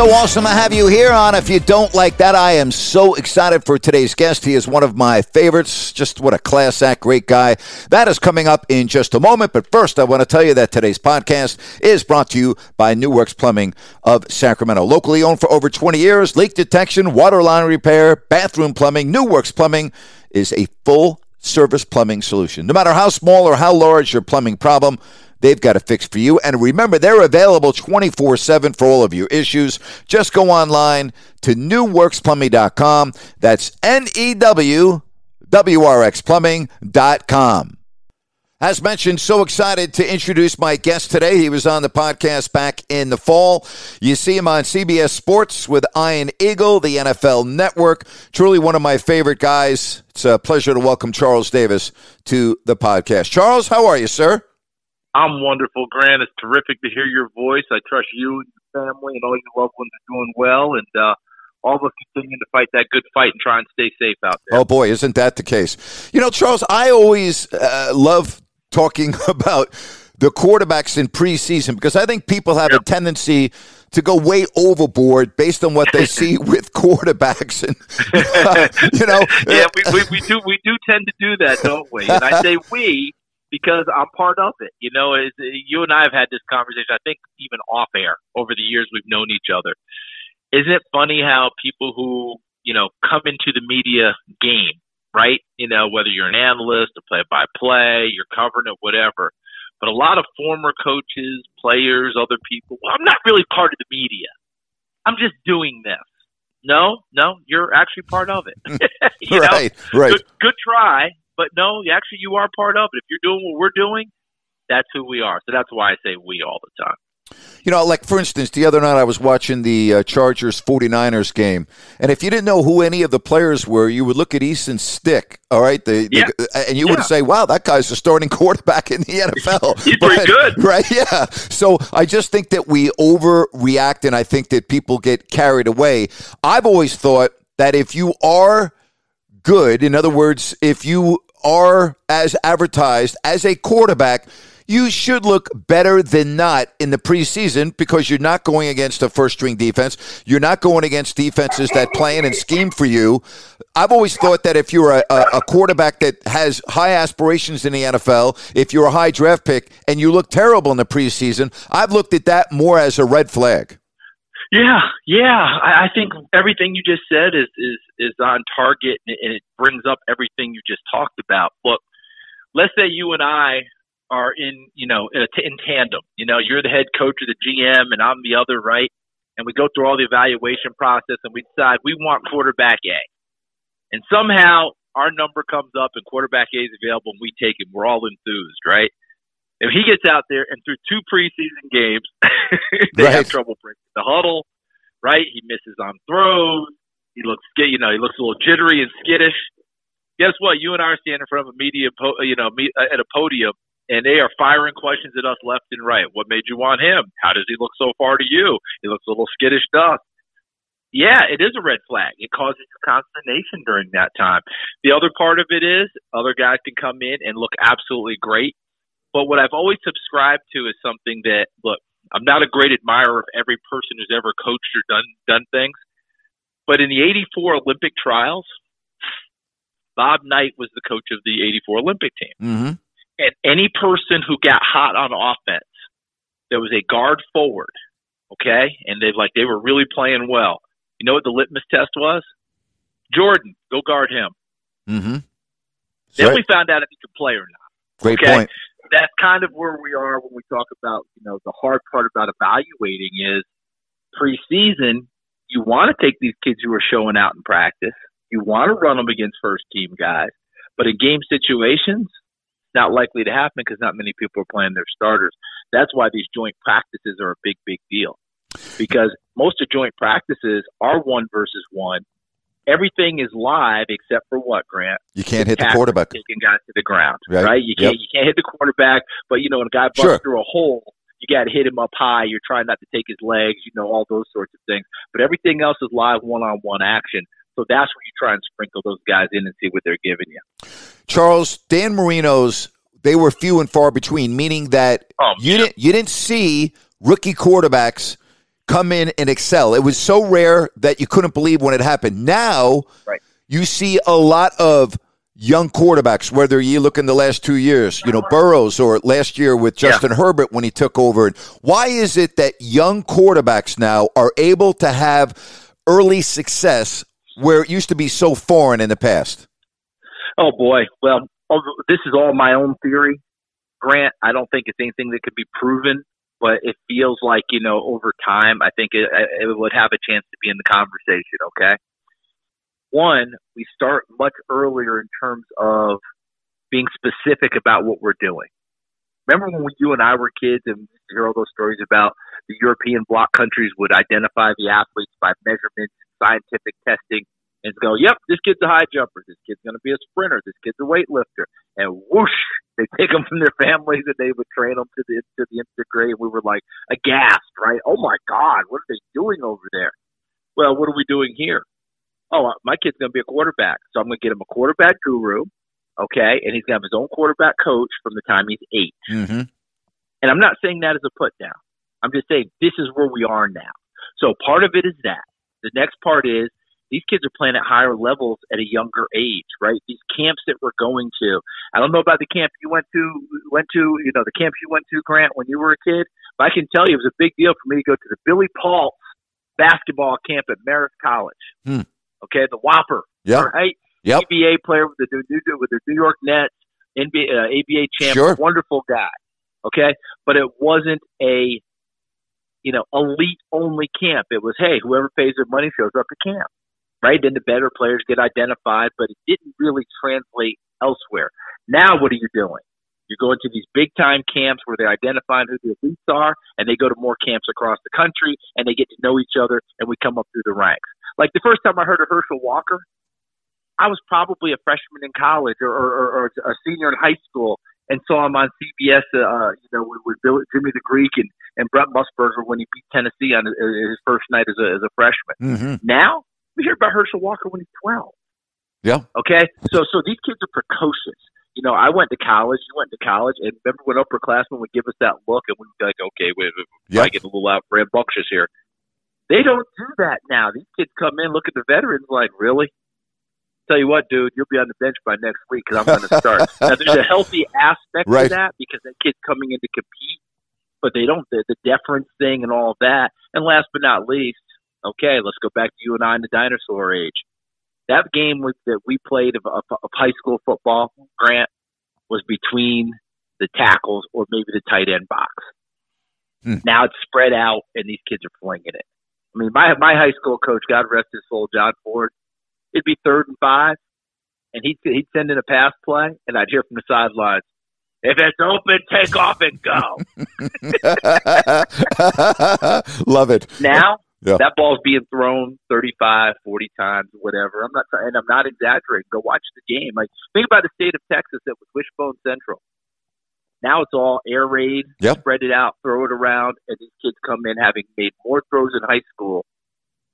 So awesome to have you here on. If you don't like that, I am so excited for today's guest. He is one of my favorites. Just what a class act, great guy. That is coming up in just a moment. But first, I want to tell you that today's podcast is brought to you by New Works Plumbing of Sacramento. Locally owned for over 20 years, leak detection, water line repair, bathroom plumbing. New Works Plumbing is a full service plumbing solution. No matter how small or how large your plumbing problem, They've got a fix for you. And remember, they're available 24 7 for all of your issues. Just go online to newworksplumbing.com. That's N E W W R X plumbing.com. As mentioned, so excited to introduce my guest today. He was on the podcast back in the fall. You see him on CBS Sports with Ian Eagle, the NFL Network. Truly one of my favorite guys. It's a pleasure to welcome Charles Davis to the podcast. Charles, how are you, sir? I'm wonderful, Grant. It's terrific to hear your voice. I trust you and your family and all your loved ones are doing well, and uh, all of us continuing to fight that good fight and try and stay safe out there. Oh boy, isn't that the case? You know, Charles, I always uh, love talking about the quarterbacks in preseason because I think people have Yep. a tendency to go way overboard based on what they see with quarterbacks, and you know, yeah, we, we, we do we do tend to do that, don't we? And I say we because I'm part of it. You know, is you and I have had this conversation. I think even off air over the years we've known each other. Isn't it funny how people who you know come into the media game, right? You know, whether you're an analyst, a play-by-play, you're covering it, whatever. But a lot of former coaches, players, other people. Well, I'm not really part of the media. I'm just doing this. No, no, you're actually part of it. You know? right, right. Good, good try, but no, actually, you are part of it. If you're doing what we're doing, that's who we are. So that's why I say we all the time. You know, like for instance, the other night I was watching the uh, Chargers 49ers game, and if you didn't know who any of the players were, you would look at Easton Stick, all right, the, Yeah. the- and you Yeah. would say, "Wow, that guy's the starting quarterback in the NFL." He's pretty good. right? Yeah. So I just think that we overreact, and I think that people get carried away. I've always thought that if you are good, in other words, if you are as advertised as a quarterback, you should look better than not in the preseason because you're not going against a first string defense. You're not going against defenses that plan and scheme for you. I've always thought that if you're a, a, quarterback that has high aspirations in the NFL, if you're a high draft pick and you look terrible in the preseason, I've looked at that more as a red flag. Yeah, yeah. I, I think everything you just said is is is on target, and it, brings up everything you just talked about. Look, let's say you and I are in, you know, in, tandem. You know, you're the head coach of the GM, and I'm the other, right? And we go through all the evaluation process, and we decide we want quarterback A. And somehow our number comes up, and quarterback A is available, and we take him. We're all enthused, right? If he gets out there and through two preseason games, they Right. have trouble breaking the huddle, right? He misses on throws. He looks, you know, he looks a little jittery and skittish. Guess what? You and I are standing in front of a media, po- you know, me- uh, at a podium, and they are firing questions at us left and right. What made you want him? How does he look so far to you? He looks a little skittish to us. Yeah, it is a red flag. It causes consternation during that time. The other part of it is other guys can come in and look absolutely great. But what I've always subscribed to is something that look, I'm not a great admirer of every person who's ever coached or done done things. But in the '84 Olympic trials, Bob Knight was the coach of the '84 Olympic team, Mm-hmm. and any person who got hot on offense, there was a guard forward, okay, and they like they were really playing well. You know what the litmus test was? Jordan, go guard him. Mm-hmm. Then we found out if he could play or not. Great okay. point. That's kind of where we are when we talk about, you know, the hard part about evaluating is preseason, you want to take these kids who are showing out in practice. You want to run them against first team guys. But in game situations, not likely to happen because not many people are playing their starters. That's why these joint practices are a big, big deal. Because most of joint practices are one versus one. Everything is live except for what, Grant? You can't hit the quarterback. taking guys to the ground, Right. right? You can't you can't hit the quarterback, but you know when a guy busts Sure. through a hole, you got to hit him up high. You're trying not to take his legs, you know all those sorts of things. But everything else is live one-on-one action. So that's where you try and sprinkle those guys in and see what they're giving you. Charles, Dan Marino's, they were few and far between, meaning that Oh, you didn't you didn't see rookie quarterbacks come in and excel. It was so rare that you couldn't believe when it happened. Now Right. you see a lot of young quarterbacks, whether you look in the last two years, you know, Burrows or last year with Yeah. Justin Herbert when he took over. Why is it that young quarterbacks now are able to have early success where it used to be so foreign in the past? Oh boy. Well, this is all my own theory, Grant. I don't think it's anything that could be proven, but it feels like you know over time. I think it, it would have a chance to be in the conversation. Okay. One, we start much earlier in terms of being specific about what we're doing. Remember when we, you and I were kids and we hear all those stories about the European bloc countries would identify the athletes by measurements scientific testing and go, yep, this kid's a high jumper. This kid's going to be a sprinter. This kid's a weightlifter. And whoosh, they take them from their families and they would train them to the to the nth degree. And we were like aghast, right? Oh my God, what are they doing over there? Well, what are we doing here? Oh, my kid's going to be a quarterback, so I'm going to get him a quarterback guru, okay? And he's going to have his own quarterback coach from the time he's eight. Mm-hmm. And I'm not saying that as a put down. I'm just saying this is where we are now. So part of it is that. The next part is these kids are playing at higher levels at a younger age, right? These camps that we're going to. I don't know about the camp you went to went to, you know, the camp you went to, Grant, when you were a kid, but I can tell you it was a big deal for me to go to the Billy Paultz basketball camp at Marist College. Hmm. Okay, the Whopper. Yeah. Right? Yep. NBA player with the New with the New York Nets, NBA uh, ABA champ, Sure. wonderful guy. Okay, but it wasn't a you know elite only camp. It was hey, whoever pays their money shows up to camp, right? Then the better players get identified, but it didn't really translate elsewhere. Now, what are you doing? You're going to these big time camps where they're identifying who the elites are, and they go to more camps across the country, and they get to know each other, and we come up through the ranks. Like the first time I heard of Herschel Walker, I was probably a freshman in college or, or, or, or a senior in high school and saw him on CBS, uh, you know, with, with Bill, Jimmy the Greek and, and Brent Musburger when he beat Tennessee on his, his first night as a, as a freshman. Mm-hmm. Now we hear about Herschel Walker when he's 12. Yeah. Okay. So, so these kids are precocious. You know, I went to college. You went to college, and remember when upperclassmen would give us that look, and we'd be like, "Okay, wait, wait, Yep. I get a little out rambunctious here." They don't do that now. These kids come in, look at the veterans, like, really? Tell you what, dude, you'll be on the bench by next week because I'm going to start. now, there's a healthy aspect Right. to that because the kids coming in to compete, but they don't the, the deference thing and all that. And last but not least, okay, let's go back to you and I in the dinosaur age. That game with, that we played of, of, of high school football, Grant, was between the tackles or maybe the tight end box. Hmm. Now it's spread out, and these kids are flinging it. I mean, my my high school coach, God rest his soul, John Ford, it'd be third and five, and he'd he'd send in a pass play, and I'd hear from the sidelines, "If it's open, take off and go." Love it. now Yeah. that ball's being thrown 35, 40 times, whatever. I'm not and I'm not exaggerating. Go watch the game. Like think about the state of Texas that was Wishbone Central. Now it's all air raid, Yep. spread it out, throw it around, and these kids come in having made more throws in high school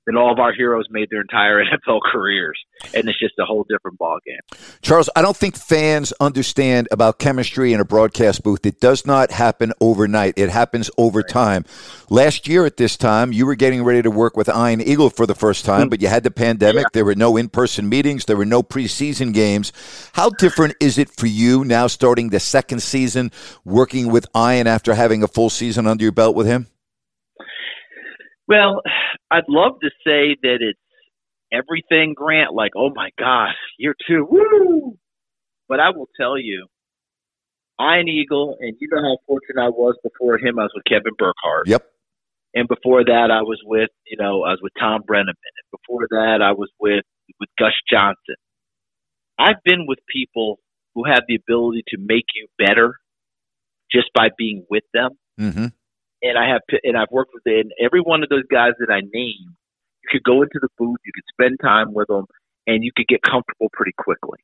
then all of our heroes made their entire NFL careers, and it's just a whole different ballgame. Charles, I don't think fans understand about chemistry in a broadcast booth. It does not happen overnight. It happens over time. Last year at this time, you were getting ready to work with Ian Eagle for the first time, mm-hmm. but you had the pandemic. Yeah. There were no in-person meetings. There were no preseason games. How different is it for you now starting the second season working with Ian after having a full season under your belt with him? Well, I'd love to say that it's everything, Grant. Like, oh my gosh, year two, woo! But I will tell you, Ian Eagle, and you know how fortunate I was before him. I was with Kevin Burkhardt. Yep. And before that, I was with, you know, I was with Thom Brennaman. And before that, I was with with Gus Johnson. I've been with people who have the ability to make you better just by being with them Mm-hmm. And I have and I've worked with and every one of those guys that I named. You could go into the booth, you could spend time with them, and you could get comfortable pretty quickly.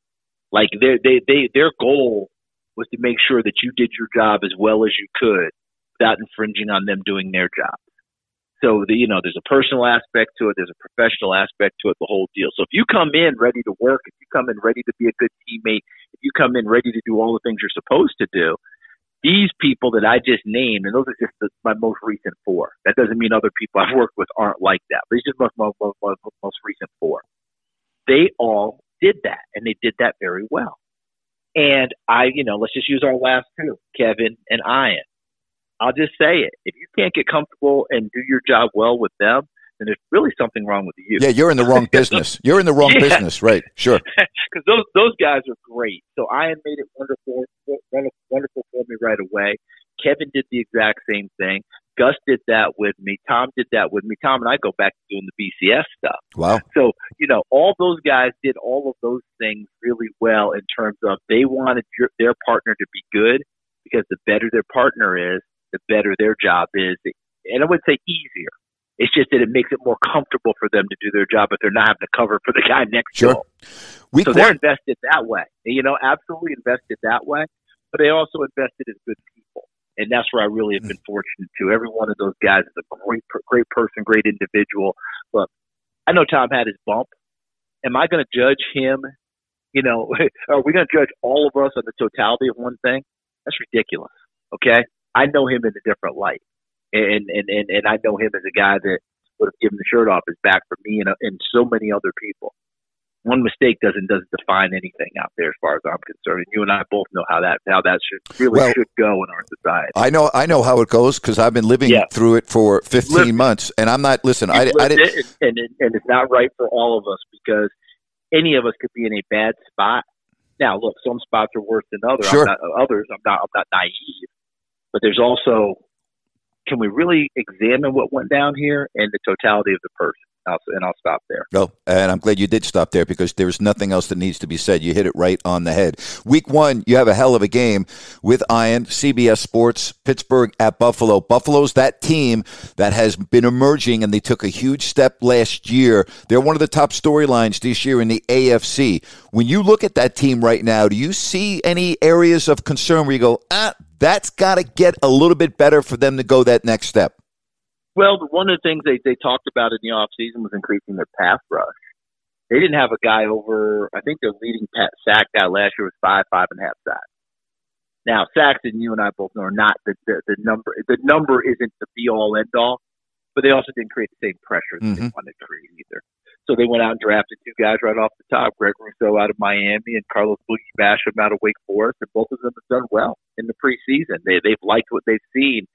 Like their they they their goal was to make sure that you did your job as well as you could without infringing on them doing their job. So the, you know, there's a personal aspect to it, there's a professional aspect to it, the whole deal. So if you come in ready to work, if you come in ready to be a good teammate, if you come in ready to do all the things you're supposed to do, these people that I just named, and those are just the, my most recent four. That doesn't mean other people I've worked with aren't like that. But these are my, my, my, my most recent four. They all did that, and they did that very well. And I, you know, let's just use our last two, Kevin and Ian. I'll just say it. If you can't get comfortable and do your job well with them, then there's really something wrong with you. Yeah, you're in the wrong business. You're in the wrong Yeah. business, right? Sure. because those those guys are great. So Ian made it wonderful, wonderful, wonderful for me right away. Kevin did the exact same thing. Gus did that with me. Thom did that with me. Thom and I go back to doing the BCS stuff. Wow. So you know, all those guys did all of those things really well in terms of they wanted your, their partner to be good because the better their partner is, the better their job is, and I would say easier. It's just that it makes it more comfortable for them to do their job, but they're not having to cover for the guy next to Sure. them. Week So they're invested that way. You know, absolutely invested that way. But they also invested as good people. And that's where I really have hmm. been fortunate to. Every one of those guys is a great, great person, great individual. Look, I know Thom had his bump. Am I going to judge him? You know, are we going to judge all of us on the totality of one thing? That's ridiculous. Okay, I know him in a different light, and and and, and I know him as a guy that would have given the shirt off his back for me and, uh, and so many other people one mistake doesn't doesn't define anything out there as far as I'm concerned. And you and I both know how that how that should really Well- should go in our society. I know, I know how it goes because I've been living Yeah. through it for 15 Listen. months, and I'm not. Listen, I, I didn't. it, and, and and it's not right for all of us because any of us could be in a bad spot. Now, look, some spots are worse than others. Sure. I'm not, others, I'm not. I'm not naive, but there's also can we really examine what went down here and the totality of the person? I'll, and I'll stop there. No, and I'm glad you did stop there because there's nothing else that needs to be said. You hit it right on the head. Week one, you have a hell of a game with Iron, CBS Sports, Pittsburgh at Buffalo. Buffalo's that team that has been emerging, and they took a huge step last year. They're one of the top storylines this year in the AFC. When you look at that team right now, do you see any areas of concern where you go, ah, that's got to get a little bit better for them to go that next step? Well, one of the things they, they talked about in the off season was increasing their pass rush. They didn't have a guy over. I think their leading pat, sack guy last year was five, five and a half sacks. Now, sacks, and you and I both know, are not the, the the number. The number isn't the be all end all, but they also didn't create the same pressure that they Mhm. wanted to create either. So they went out and drafted two guys right off the top: Greg Rousseau out of Miami and Carlos Boogie Basham out of Wake Forest, and both of them have done well in the preseason. They they've liked what they've seen.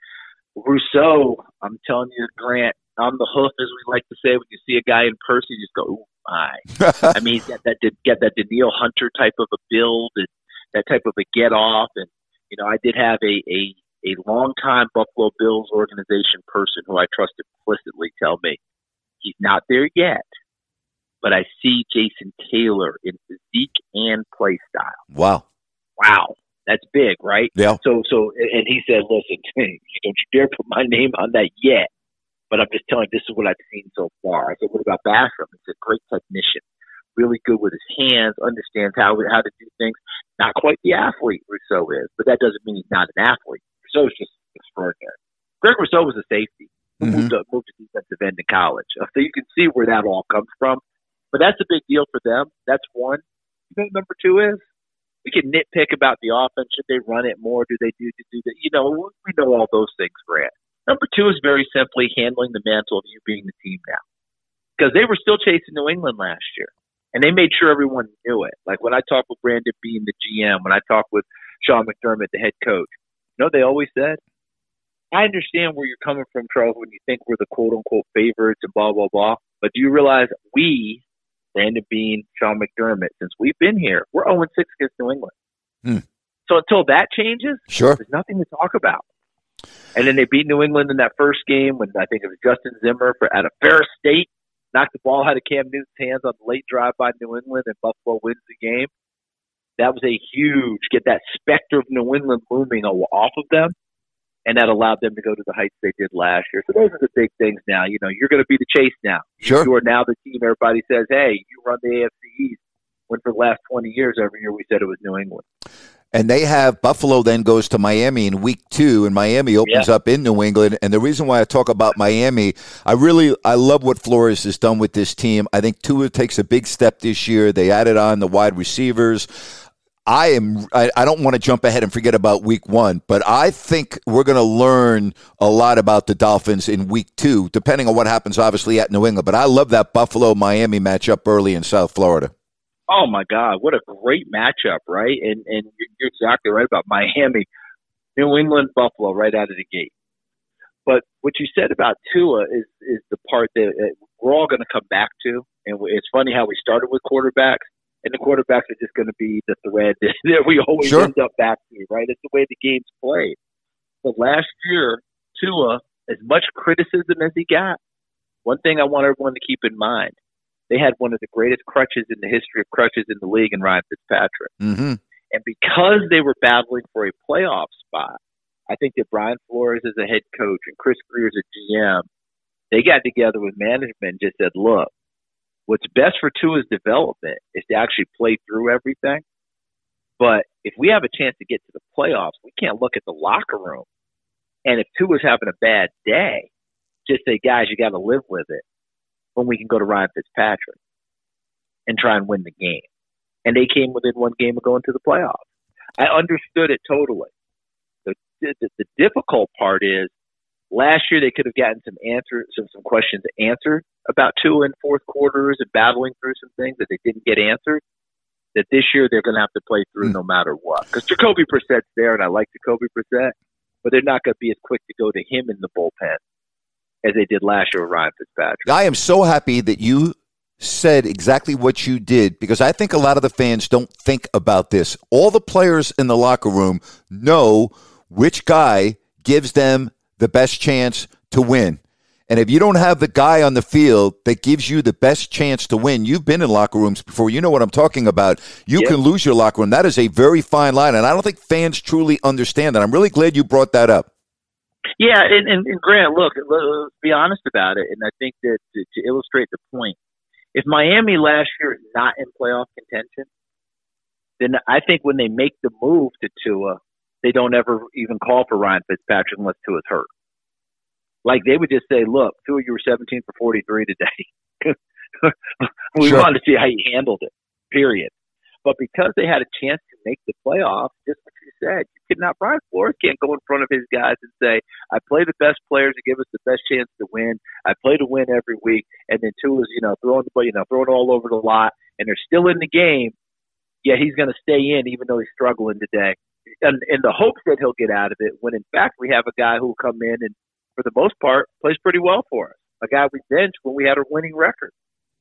Rousseau, I'm telling you, Grant, on the hoof, as we like to say, when you see a guy in person, you just go, "Ooh, my!" I mean, he's got that get that Danielle Hunter type of a build and that type of a get off. And you know, I did have a a a longtime Buffalo Bills organization person who I trust implicitly tell me he's not there yet, but I see Jason Taylor in physique and play style. Wow. Wow, that's big, right? Yeah. So, so, and he said, "Listen, don't you dare put my name on that yet." But I'm just telling you, this is what I've seen so far. I said, "What about Basham?" He's a great technician, really good with his hands, understands how how to do things. Not quite the athlete Rousseau is, but that doesn't mean he's not an athlete. Rousseau's just extraordinary. Greg Rousseau was a safety. who Mhm. moved, up, moved to defensive end in college. So you can see where that all comes from. But that's a big deal for them. That's one. You know what number two is? We can nitpick about the offense. Should they run it more? Do they do to do that? You know, we know all those things, Grant. Number two is very simply handling the mantle of you being the team now. Because they were still chasing New England last year. And they made sure everyone knew it. Like when I talked with Brandon Beane the GM, when I talked with Sean McDermott, the head coach, you know, they always said, I understand where you're coming from, Charles, when you think we're the quote unquote favorites and blah, blah, blah. But do you realize we, Brandon Beane, Sean McDermott, since we've been here, we're 0 6 against New England. Hmm. So until that changes, Sure. there's nothing to talk about. And then they beat New England in that first game when I think it was Justin Zimmer for at a Ferris State knocked the ball out of Cam Newton's hands on the late drive by New England, and Buffalo wins the game. That was a huge get that specter of New England looming off of them, and that allowed them to go to the heights they did last year. So those are the big things now. You know, you're going to be the chase now. Sure. You are now the team. Everybody says, "Hey, you run the AFC East." When for the last 20 years, every year we said it was New England. And they have Buffalo then goes to Miami in week two, and Miami opens Yeah. up in New England. And the reason why I talk about Miami, I really I love what Flores has done with this team. I think Tua takes a big step this year. They added on the wide receivers. I am. I, I don't want to jump ahead and forget about week one, but I think we're going to learn a lot about the Dolphins in week two, depending on what happens, obviously at New England. But I love that Buffalo Miami matchup early in South Florida. Oh my God, what a great matchup, right? And and you're- exactly right about Miami, New England, Buffalo, right out of the gate. But what you said about Tua is is the part that we're all going to come back to, and it's funny how we started with quarterbacks, and the quarterbacks are just going to be the thread that we always Sure. end up back to, right? It's the way the game's played. But last year, Tua, as much criticism as he got, one thing I want everyone to keep in mind they had one of the greatest crutches in the history of crutches in the league in Ryan Fitzpatrick. Mm-hmm. And because they were battling for a playoff spot, I think that Brian Flores as a head coach and Chris Grier as a GM, they got together with management and just said, look, what's best for Tua's development is to actually play through everything. But if we have a chance to get to the playoffs, we can't look at the locker room. And if Tua's having a bad day, just say, guys, you got to live with it when we can go to Ryan Fitzpatrick and try and win the game. And they came within one game of going to the playoffs. I understood it totally. The, the, the difficult part is last year they could have gotten some answers, some, some questions answered about Tua and fourth quarters and battling through some things that they didn't get answered. That this year they're going to have to play through hmm. no matter what. Because Jacoby Brissett's there, and I like Jacoby Brissett, but they're not going to be as quick to go to him in the bullpen as they did last year with Ryan Fitzpatrick. I am so happy that you said exactly what you did because I think a lot of the fans don't think about this. All the players in the locker room know which guy gives them the best chance to win. And if you don't have the guy on the field that gives you the best chance to win, you've been in locker rooms before. You know what I'm talking about. You Yep. can lose your locker room. That is a very fine line. And I don't think fans truly understand that. I'm really glad you brought that up. Yeah, and, and, and Grant, look, let- let's be honest about it. And I think that to, to illustrate the point, if Miami last year is not in playoff contention, then I think when they make the move to Tua, they don't ever even call for Ryan Fitzpatrick unless Tua's hurt. Like they would just say, "Look, Tua, you were 17 for 43 today. we Sure. wanted to see how you handled it. Period." But because they had a chance to make the playoffs, just what you said, you could not. Brian Flores can't go in front of his guys and say, "I play the best players to give us the best chance to win. I play to win every week." And then is, you know, throwing the ball, you know, throwing all over the lot, and they're still in the game. Yeah, he's going to stay in even though he's struggling today, and in the hopes that he'll get out of it. When in fact we have a guy who will come in and, for the most part, plays pretty well for us. A guy we benched when we had a winning record.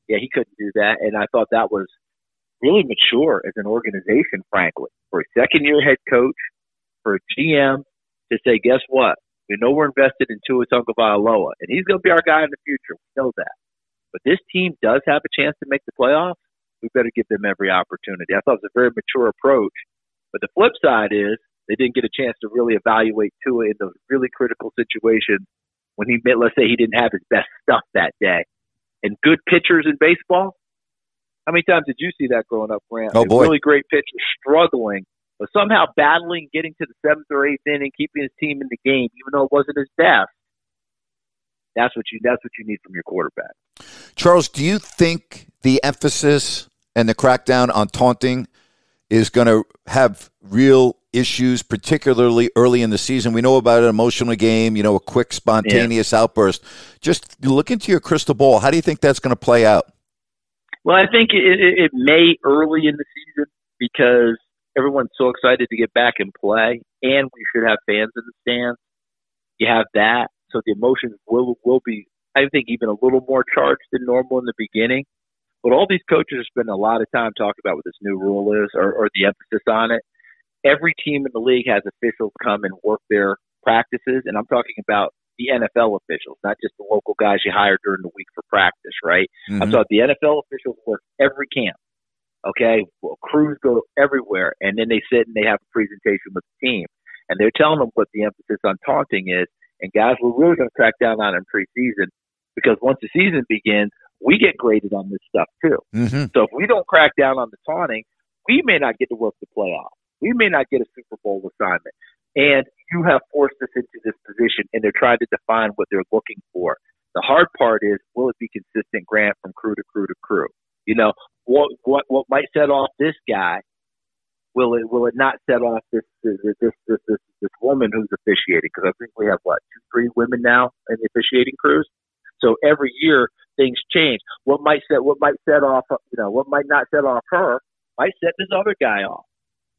Yeah, he couldn't do that, and I thought that was really mature as an organization, frankly, for a second year head coach, for a GM to say, guess what? We know we're invested in Tua Tagovailoa, and he's going to be our guy in the future. We know that. But this team does have a chance to make the playoffs. We better give them every opportunity. I thought it was a very mature approach. But the flip side is they didn't get a chance to really evaluate Tua in those really critical situations when he, let's say, he didn't have his best stuff that day. And good pitchers in baseball, how many times did you see that growing up, Grant? Oh, A boy. really great pitcher struggling, but somehow battling, getting to the seventh or eighth inning, keeping his team in the game, even though it wasn't his best. That's what you that's what you need from your quarterback. Charles, do you think the emphasis and the crackdown on taunting is going to have real issues, particularly early in the season? We know about an emotional game, you know, a quick, spontaneous yeah. outburst. Just look into your crystal ball. How do you think that's going to play out? Well, I think it, it, it may early in the season because everyone's so excited to get back and play, and we should have fans in the stands. You have that, so the emotions will will be, I think, even a little more charged than normal in the beginning. But all these coaches are spending a lot of time talking about what this new rule is or, or the emphasis on it. Every team in the league has officials come and work their practices, and I'm talking about the NFL officials, not just the local guys you hire during the week for practice, right? Mm-hmm. I'm talking the NFL officials work every camp. Okay, well, crews go everywhere, and then they sit and they have a presentation with the team, and they're telling them what the emphasis on taunting is. And guys, we're really going to crack down on it in preseason because once the season begins, we get graded on this stuff too. Mm-hmm. So if we don't crack down on the taunting, we may not get to work the playoff. We may not get a Super Bowl assignment. And you have forced us into this position, and they're trying to define what they're looking for. The hard part is, will it be consistent, Grant, from crew to crew to crew? You know, what what what might set off this guy? Will it will it not set off this this this this, this, this woman who's officiating? Because I think we have what two, three women now in the officiating crews. So every year things change. What might set what might set off you know what might not set off her might set this other guy off.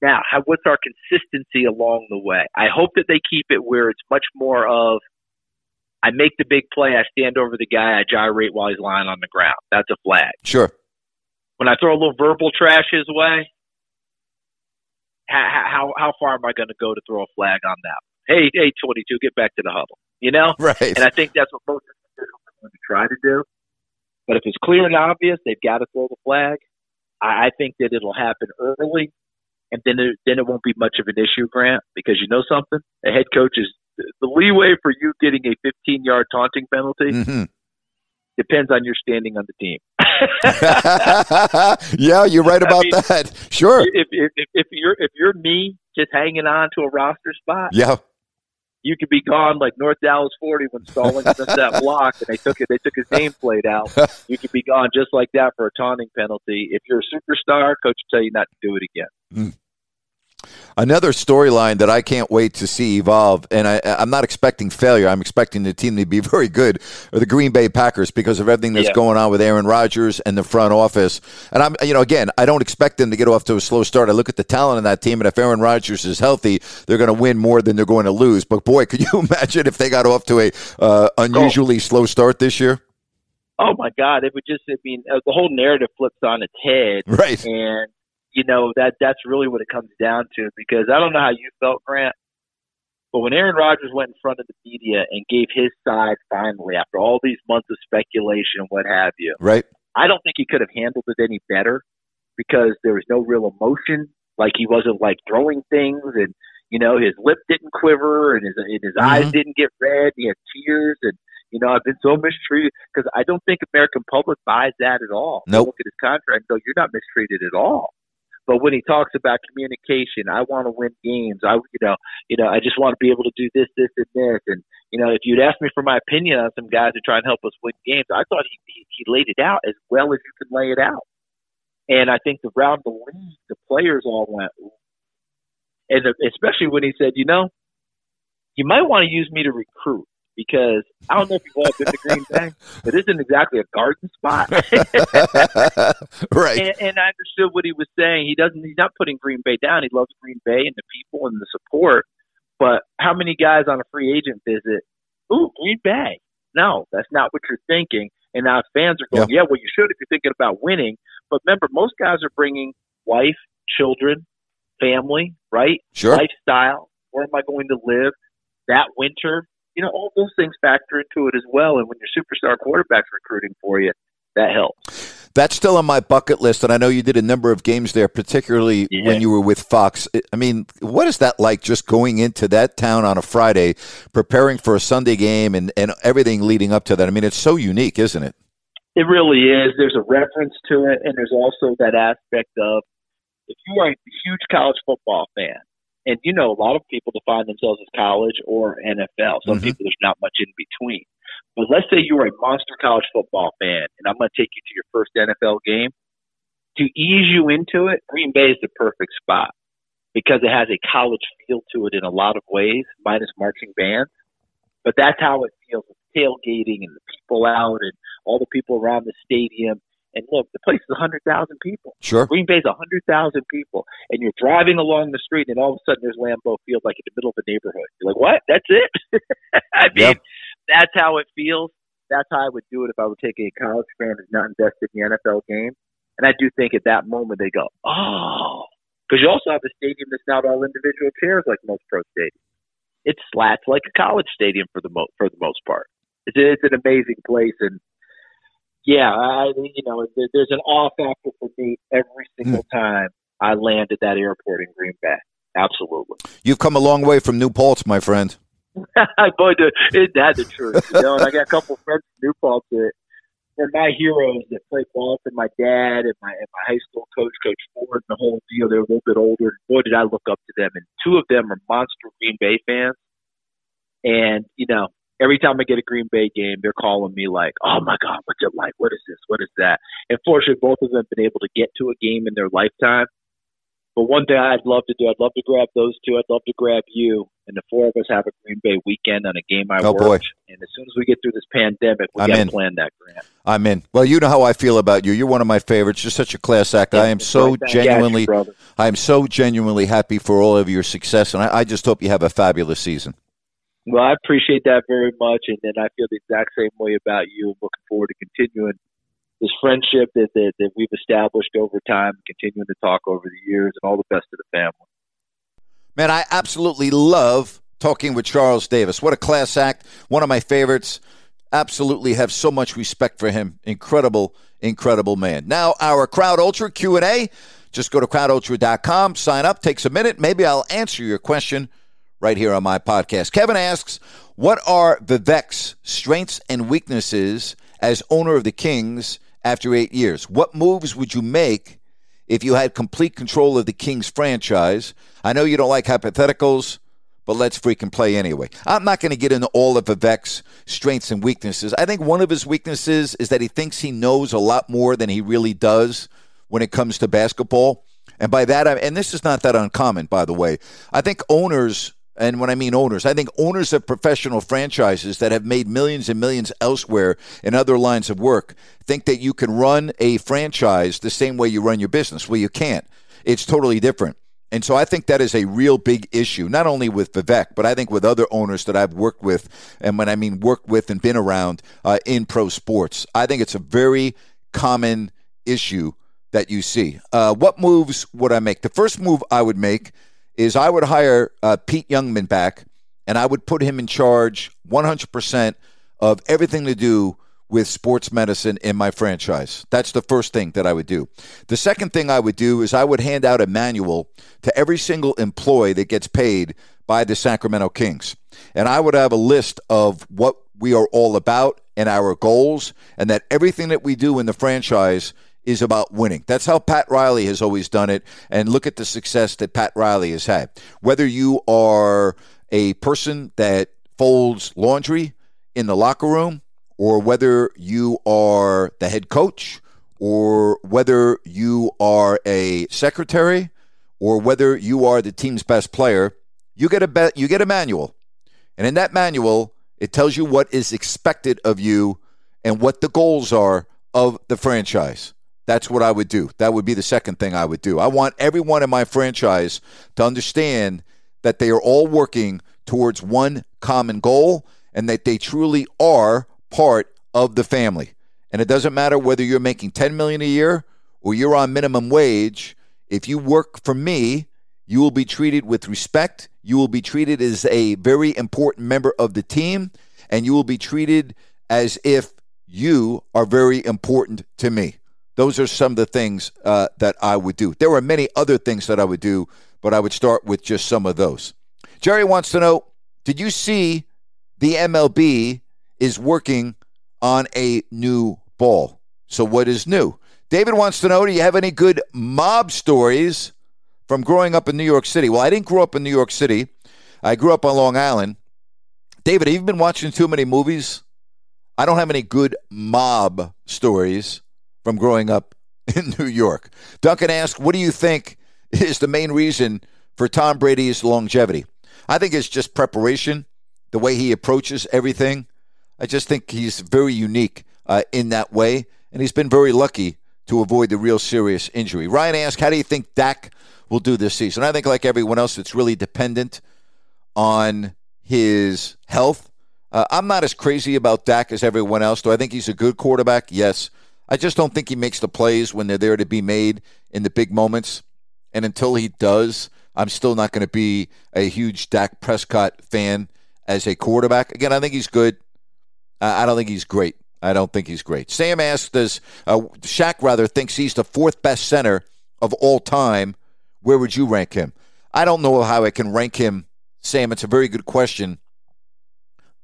Now, how, what's our consistency along the way? I hope that they keep it where it's much more of I make the big play, I stand over the guy, I gyrate while he's lying on the ground. That's a flag. Sure. When I throw a little verbal trash his way, how how, how far am I going to go to throw a flag on that? Hey, hey, 22, get back to the huddle. You know? Right. And I think that's what most officials are going to try to do. But if it's clear and obvious, they've got to throw the flag. I, I think that it'll happen early and then it, then it won't be much of an issue, Grant, because you know something. A head coach is the leeway for you getting a 15 yard taunting penalty mm-hmm. depends on your standing on the team. yeah, you're right about I mean, that. Sure. If, if, if you're if you're me just hanging on to a roster spot, yeah, you could be gone like North Dallas 40 when Stallings missed that block and they took it. They took his nameplate out. You could be gone just like that for a taunting penalty. If you're a superstar, coach will tell you not to do it again. Mm. Another storyline that I can't wait to see evolve, and I, am not expecting failure. I'm expecting the team to be very good, are the Green Bay Packers because of everything that's yeah. going on with Aaron Rodgers and the front office. And I'm, you know, again, I don't expect them to get off to a slow start. I look at the talent in that team, and if Aaron Rodgers is healthy, they're going to win more than they're going to lose. But boy, could you imagine if they got off to a uh, unusually slow start this year? Oh my God! It would just, I mean, uh, the whole narrative flips on its head, right? And you know that that's really what it comes down to. Because I don't know how you felt, Grant, but when Aaron Rodgers went in front of the media and gave his side finally after all these months of speculation and what have you, right? I don't think he could have handled it any better because there was no real emotion. Like he wasn't like throwing things and you know his lip didn't quiver and his and his mm-hmm. eyes didn't get red. He had tears and you know, I've been so mistreated because I don't think American public buys that at all. No, nope. look at his contract and go, "You're not mistreated at all." But when he talks about communication, I want to win games. I, you know, you know, I just want to be able to do this, this, and this. And you know, if you'd asked me for my opinion on some guys to try and help us win games, I thought he he, he laid it out as well as you can lay it out. And I think around the league, the players all went, and especially when he said, you know, you might want to use me to recruit because I don't know if you've all been to Green Bay, but it isn't exactly a garden spot. right. And, and I understood what he was saying. He doesn't. He's not putting Green Bay down. He loves Green Bay and the people and the support. But how many guys on a free agent visit? Ooh, Green Bay. No, that's not what you're thinking. And now fans are going, yeah, well, you should if you're thinking about winning. But remember, most guys are bringing wife, children, family, right? Sure. Lifestyle. Where am I going to live? That winter, you know, all those things factor into it as well. And when your superstar quarterback's recruiting for you, that helps. That's still on my bucket list, and I know you did a number of games there, particularly yeah. when you were with Fox. I mean, what is that like just going into that town on a Friday, preparing for a Sunday game, and, and everything leading up to that? I mean, it's so unique, isn't it? It really is. There's a reference to it, and there's also that aspect of if you are a huge college football fan And you know, a lot of people define themselves as college or NFL. Some Mhm. people there's not much in between. But let's say you're a monster college football fan, and I'm going to take you to your first NFL game. To ease you into it, Green Bay is the perfect spot because it has a college feel to it in a lot of ways, minus marching bands. But that's how it feels with tailgating and the people out and all the people around the stadium. And look, the place is 100,000 people. Sure. Green Bay's 100,000 people. And you're driving along the street, and all of a sudden there's Lambeau Field, like in the middle of the neighborhood. You're like, what? That's it? I mean, Yep. that's how it feels. That's how I would do it if I were taking a college fan who's not invested in the NFL game. And I do think at that moment they go, oh. Because you also have a stadium that's not all individual chairs like most pro stadiums. It slats like a college stadium for the mo- for the most part. It's, it's an amazing place, and yeah, I you know there, there's an awe factor for me every hmm. single time I land at that airport in Green Bay. Absolutely. You've come a long way from New Paltz, my friend. Boy, dude, isn't that the truth? You know, and I got a couple of friends from New Paltz that they're my heroes that played ball for my dad and my and my high school coach, Coach Ford, and the whole deal. They're a little bit older. Boy, did I look up to them. And two of them are monster Green Bay fans. And you know, every time I get a Green Bay game, they're calling me like, "Oh my God, what's it like? What is this? What is that?" And fortunately, both of them have been able to get to a game in their lifetime. But one thing I'd love to do, I'd love to grab those two. I'd love to grab you, and the four of us have a Green Bay weekend on a game I Oh, worked. boy. And as soon as we get through this pandemic, we got to plan that, Grant. I'm in. Well, you know how I feel about you. You're one of my favorites. You're such a class act. I am so Right at you, genuinely. I am so genuinely happy for all of your success, and I, I just hope you have a fabulous season. Well, I appreciate that very much, and then I feel the exact same way about you. I'm looking forward to continuing this friendship that, that that we've established over time, continuing to talk over the years, and all the best to the family. Man, I absolutely love talking with Charles Davis. What a class act. One of my favorites. Absolutely have so much respect for him. Incredible, incredible man. Now, our Crowd Ultra Q&A. Just go to crowdultra.com, sign up, takes a minute. Maybe I'll answer your question right here on my podcast. Kevin asks, what are Vivek's strengths and weaknesses as owner of the Kings after eight years? What moves would you make if you had complete control of the Kings franchise. I know you don't like hypotheticals, but let's freaking play anyway. I'm not going to get into all of Vivek's strengths and weaknesses. I think one of his weaknesses is that he thinks he knows a lot more than he really does when it comes to basketball. And by that, I, and this is not that uncommon, by the way. I think owners, and when I mean owners, I think owners of professional franchises that have made millions and millions elsewhere in other lines of work think that you can run a franchise the same way you run your business. Well, you can't. It's totally different. And so I think that is a real big issue, not only with Vivek, but I think with other owners that I've worked with. And when I mean worked with and been around uh, in pro sports, I think it's a very common issue that you see. Uh, what moves would I make? The first move I would make is I would hire uh, Pete Youngman back and I would put him in charge 100% of everything to do with sports medicine in my franchise. That's the first thing that I would do. The second thing I would do is I would hand out a manual to every single employee that gets paid by the Sacramento Kings. And I would have a list of what we are all about and our goals, and that everything that we do in the franchise is about winning. That's how Pat Riley has always done it. And look at the success that Pat Riley has had. Whether you are a person that folds laundry in the locker room, or whether you are the head coach, or whether you are a secretary, or whether you are the team's best player, you get a be- you get a manual. And in that manual, it tells you what is expected of you and what the goals are of the franchise. That's what I would do. That would be the second thing I would do. I want everyone in my franchise to understand that they are all working towards one common goal and that they truly are part of the family. And it doesn't matter whether you're making 10 million a year or you're on minimum wage. If you work for me, you will be treated with respect. You will be treated as a very important member of the team, and you will be treated as if you are very important to me. Those are some of the things uh, that I would do. There are many other things that I would do, but I would start with just some of those. Jerry wants to know Did you see the MLB is working on a new ball? So, what is new? David wants to know Do you have any good mob stories from growing up in New York City. Well, I didn't grow up in New York City. I grew up on Long Island. David, have you been watching too many movies? I don't have any good mob stories from growing up in New York. Duncan asked, What do you think is the main reason for Tom Brady's longevity? I think it's just preparation, the way he approaches everything. I just think he's very unique uh, in that way, and he's been very lucky to avoid the real serious injury. Ryan asked, How do you think Dak will do this season? I think, like everyone else, it's really dependent on his health. Uh, I'm not as crazy about Dak as everyone else. Do I think he's a good quarterback? Yes. I just don't think he makes the plays when they're there to be made in the big moments. And until he does, I'm still not going to be a huge Dak Prescott fan as a quarterback. Again, I think he's good. I don't think he's great. I don't think he's great. Sam asked, does uh, Shaq rather thinks he's the fourth best center of all time? Where would you rank him? I don't know how I can rank him Sam, it's a very good question.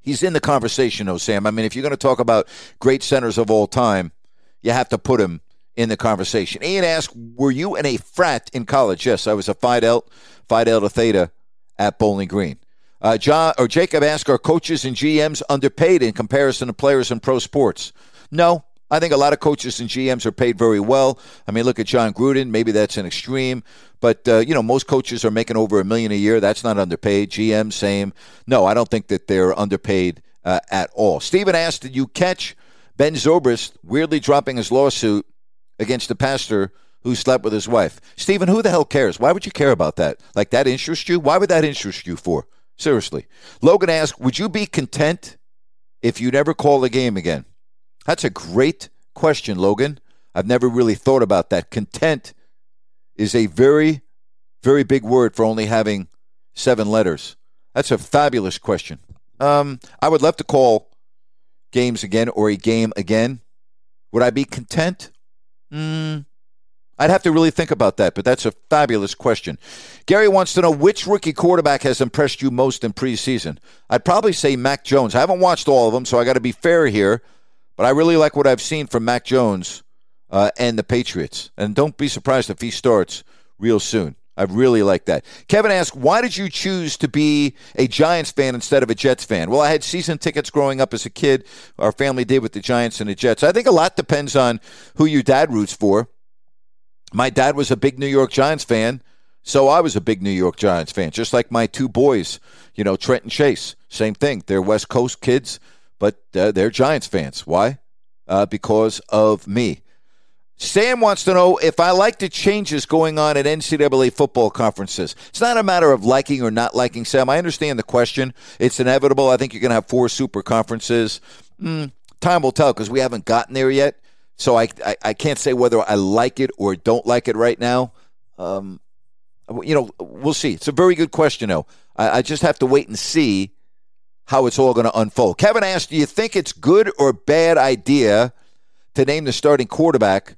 He's in the conversation, though, Sam. I mean, if you're going to talk about great centers of all time, you have to put him in the conversation. Ian asked, Were you in a frat in college? Yes, I was a Phi Delta, Phi Delta Theta at Bowling Green. Uh, John or Jacob asked, Are coaches and GMs underpaid in comparison to players in pro sports? No, I think a lot of coaches and GMs are paid very well. I mean, look at Jon Gruden. Maybe that's an extreme, but uh, you know, most coaches are making over a million a year. That's not underpaid. GM, same. No, I don't think that they're underpaid uh, at all. Stephen asked, "Did you catch Ben Zobrist weirdly dropping his lawsuit against the pastor?" Who slept with his wife? Stephen, who the hell cares? Why would you care about that? Like that interests you? Why would that interest you for? Seriously. Logan asked, Would you be content if you never call a game again? That's a great question, Logan. I've never really thought about that. Content is a very, very big word for only having seven letters. That's a fabulous question. Um, I would love to call games again or a game again. Would I be content? Mm, I'd have to really think about that, but that's a fabulous question. Gary wants to know which rookie quarterback has impressed you most in preseason. I'd probably say Mac Jones. I haven't watched all of them, so I got to be fair here. But I really like what I've seen from Mac Jones uh, and the Patriots. And don't be surprised if he starts real soon. I really like that. Kevin asked, why did you choose to be a Giants fan instead of a Jets fan? Well, I had season tickets growing up as a kid. Our family did with the Giants and the Jets. I think a lot depends on who your dad roots for. My dad was a big New York Giants fan, so I was a big New York Giants fan, just like my two boys, you know, Trent and Chase. Same thing. They're West Coast kids but uh, they're Giants fans. Why? Uh, because of me. Sam wants to know if I like the changes going on at NCAA football conferences. It's not a matter of liking or not liking, Sam. I understand the question. It's inevitable. I think you're going to have four super conferences. Mm, time will tell because we haven't gotten there yet. So I, I, I, can't say whether I like it or don't like it right now. Um, you know, we'll see. It's a very good question, though. I, I just have to wait and see how it's all going to unfold. Kevin asked, Do you think it's good or bad idea to name the starting quarterback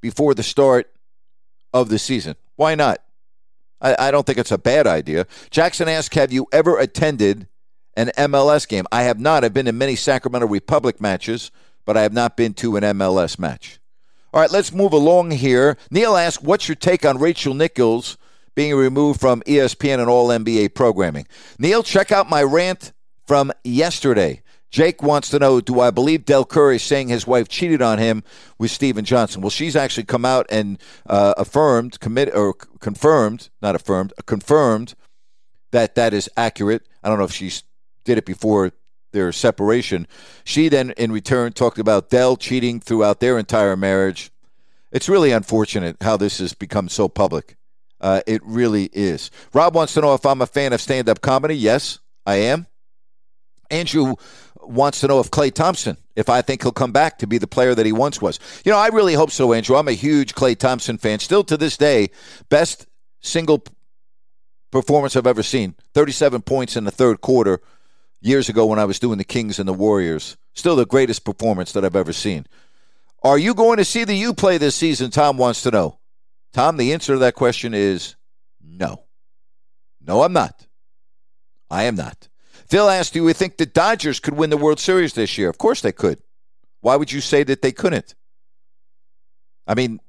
before the start of the season? Why not? I, I don't think it's a bad idea. Jackson asked, Have you ever attended an MLS game? I have not. I've been to many Sacramento Republic matches, but I have not been to an MLS match. All right, let's move along here. Neil asked, What's your take on Rachel Nichols? being removed from ESPN and all NBA programming. Neil, check out my rant from yesterday. Jake wants to know Do I believe Del Curry saying his wife cheated on him with Steven Johnson? Well, she's actually come out and uh, affirmed, commit, or confirmed, not affirmed, confirmed that that is accurate. I don't know if she did it before their separation. She then, in return, talked about Del cheating throughout their entire marriage. It's really unfortunate how this has become so public. Uh, it really is. Rob wants to know if I'm a fan of stand up comedy. Yes, I am. Andrew wants to know if Klay Thompson, if I think he'll come back to be the player that he once was. You know, I really hope so, Andrew. I'm a huge Klay Thompson fan. Still to this day, best single performance I've ever seen. 37 points in the third quarter years ago when I was doing the Kings and the Warriors. Still the greatest performance that I've ever seen. Are you going to see the U play this season? Tom wants to know. Tom, the answer to that question is no. No, I'm not. I am not. Phil asked, Do you think the Dodgers could win the World Series this year? Of course they could. Why would you say that they couldn't? I mean,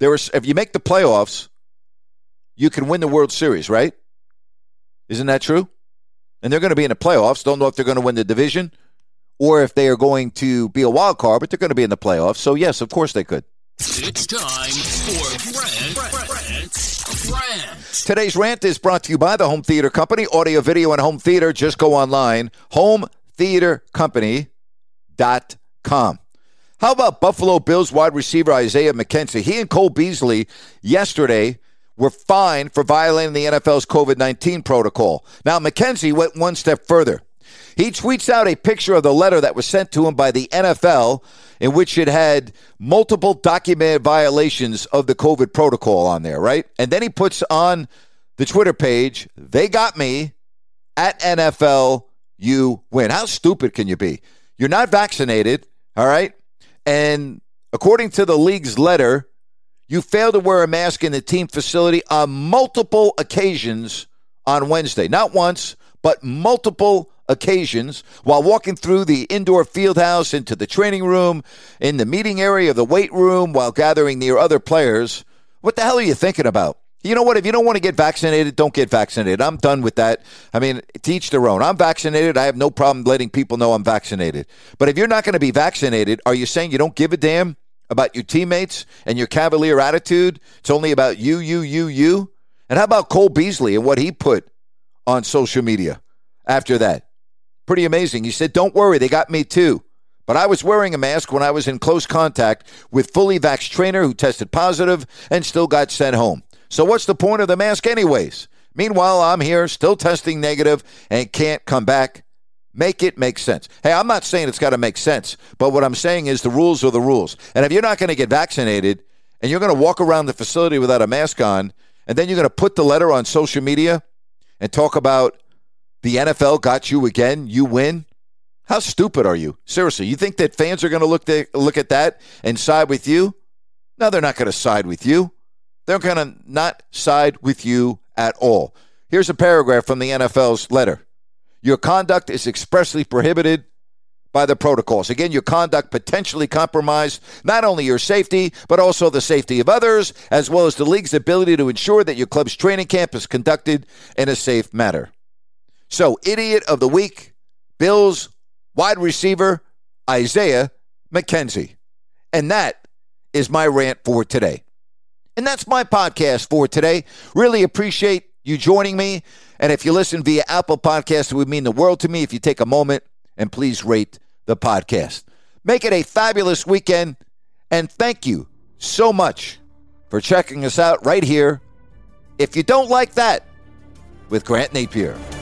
there was if you make the playoffs, you can win the World Series, right? Isn't that true? And they're going to be in the playoffs. Don't know if they're going to win the division or if they are going to be a wild card, but they're going to be in the playoffs. So yes, of course they could. It's time for Grant, Grant, Grant. Today's rant is brought to you by the Home Theater Company, audio, video, and home theater. Just go online, hometheatercompany.com. How about Buffalo Bills wide receiver Isaiah McKenzie? He and Cole Beasley yesterday were fined for violating the NFL's COVID 19 protocol. Now, McKenzie went one step further. He tweets out a picture of the letter that was sent to him by the NFL, in which it had multiple documented violations of the COVID protocol on there, right? And then he puts on the Twitter page, they got me at NFL, you win. How stupid can you be? You're not vaccinated, all right? And according to the league's letter, you failed to wear a mask in the team facility on multiple occasions on Wednesday. Not once, but multiple occasions while walking through the indoor field house into the training room, in the meeting area of the weight room, while gathering near other players. What the hell are you thinking about? You know what? If you don't want to get vaccinated, don't get vaccinated. I'm done with that. I mean, teach their own. I'm vaccinated. I have no problem letting people know I'm vaccinated. But if you're not going to be vaccinated, are you saying you don't give a damn about your teammates and your cavalier attitude? It's only about you, you, you, you. And how about Cole Beasley and what he put on social media after that? Pretty amazing. He said, Don't worry, they got me too. But I was wearing a mask when I was in close contact with fully vaxxed trainer who tested positive and still got sent home. So what's the point of the mask anyways? Meanwhile, I'm here still testing negative and can't come back. Make it make sense. Hey, I'm not saying it's got to make sense, but what I'm saying is the rules are the rules. And if you're not going to get vaccinated and you're going to walk around the facility without a mask on, and then you're going to put the letter on social media and talk about the NFL got you again, you win. How stupid are you? Seriously, you think that fans are going to look look at that and side with you? No, they're not going to side with you. They're going to not side with you at all. Here's a paragraph from the NFL's letter. Your conduct is expressly prohibited by the protocols. Again, your conduct potentially compromised not only your safety, but also the safety of others, as well as the league's ability to ensure that your club's training camp is conducted in a safe manner. So, idiot of the week, Bills wide receiver Isaiah McKenzie. And that is my rant for today. And that's my podcast for today. Really appreciate you joining me. And if you listen via Apple Podcasts, it would mean the world to me if you take a moment and please rate the podcast. Make it a fabulous weekend. And thank you so much for checking us out right here. If you don't like that, with Grant Napear.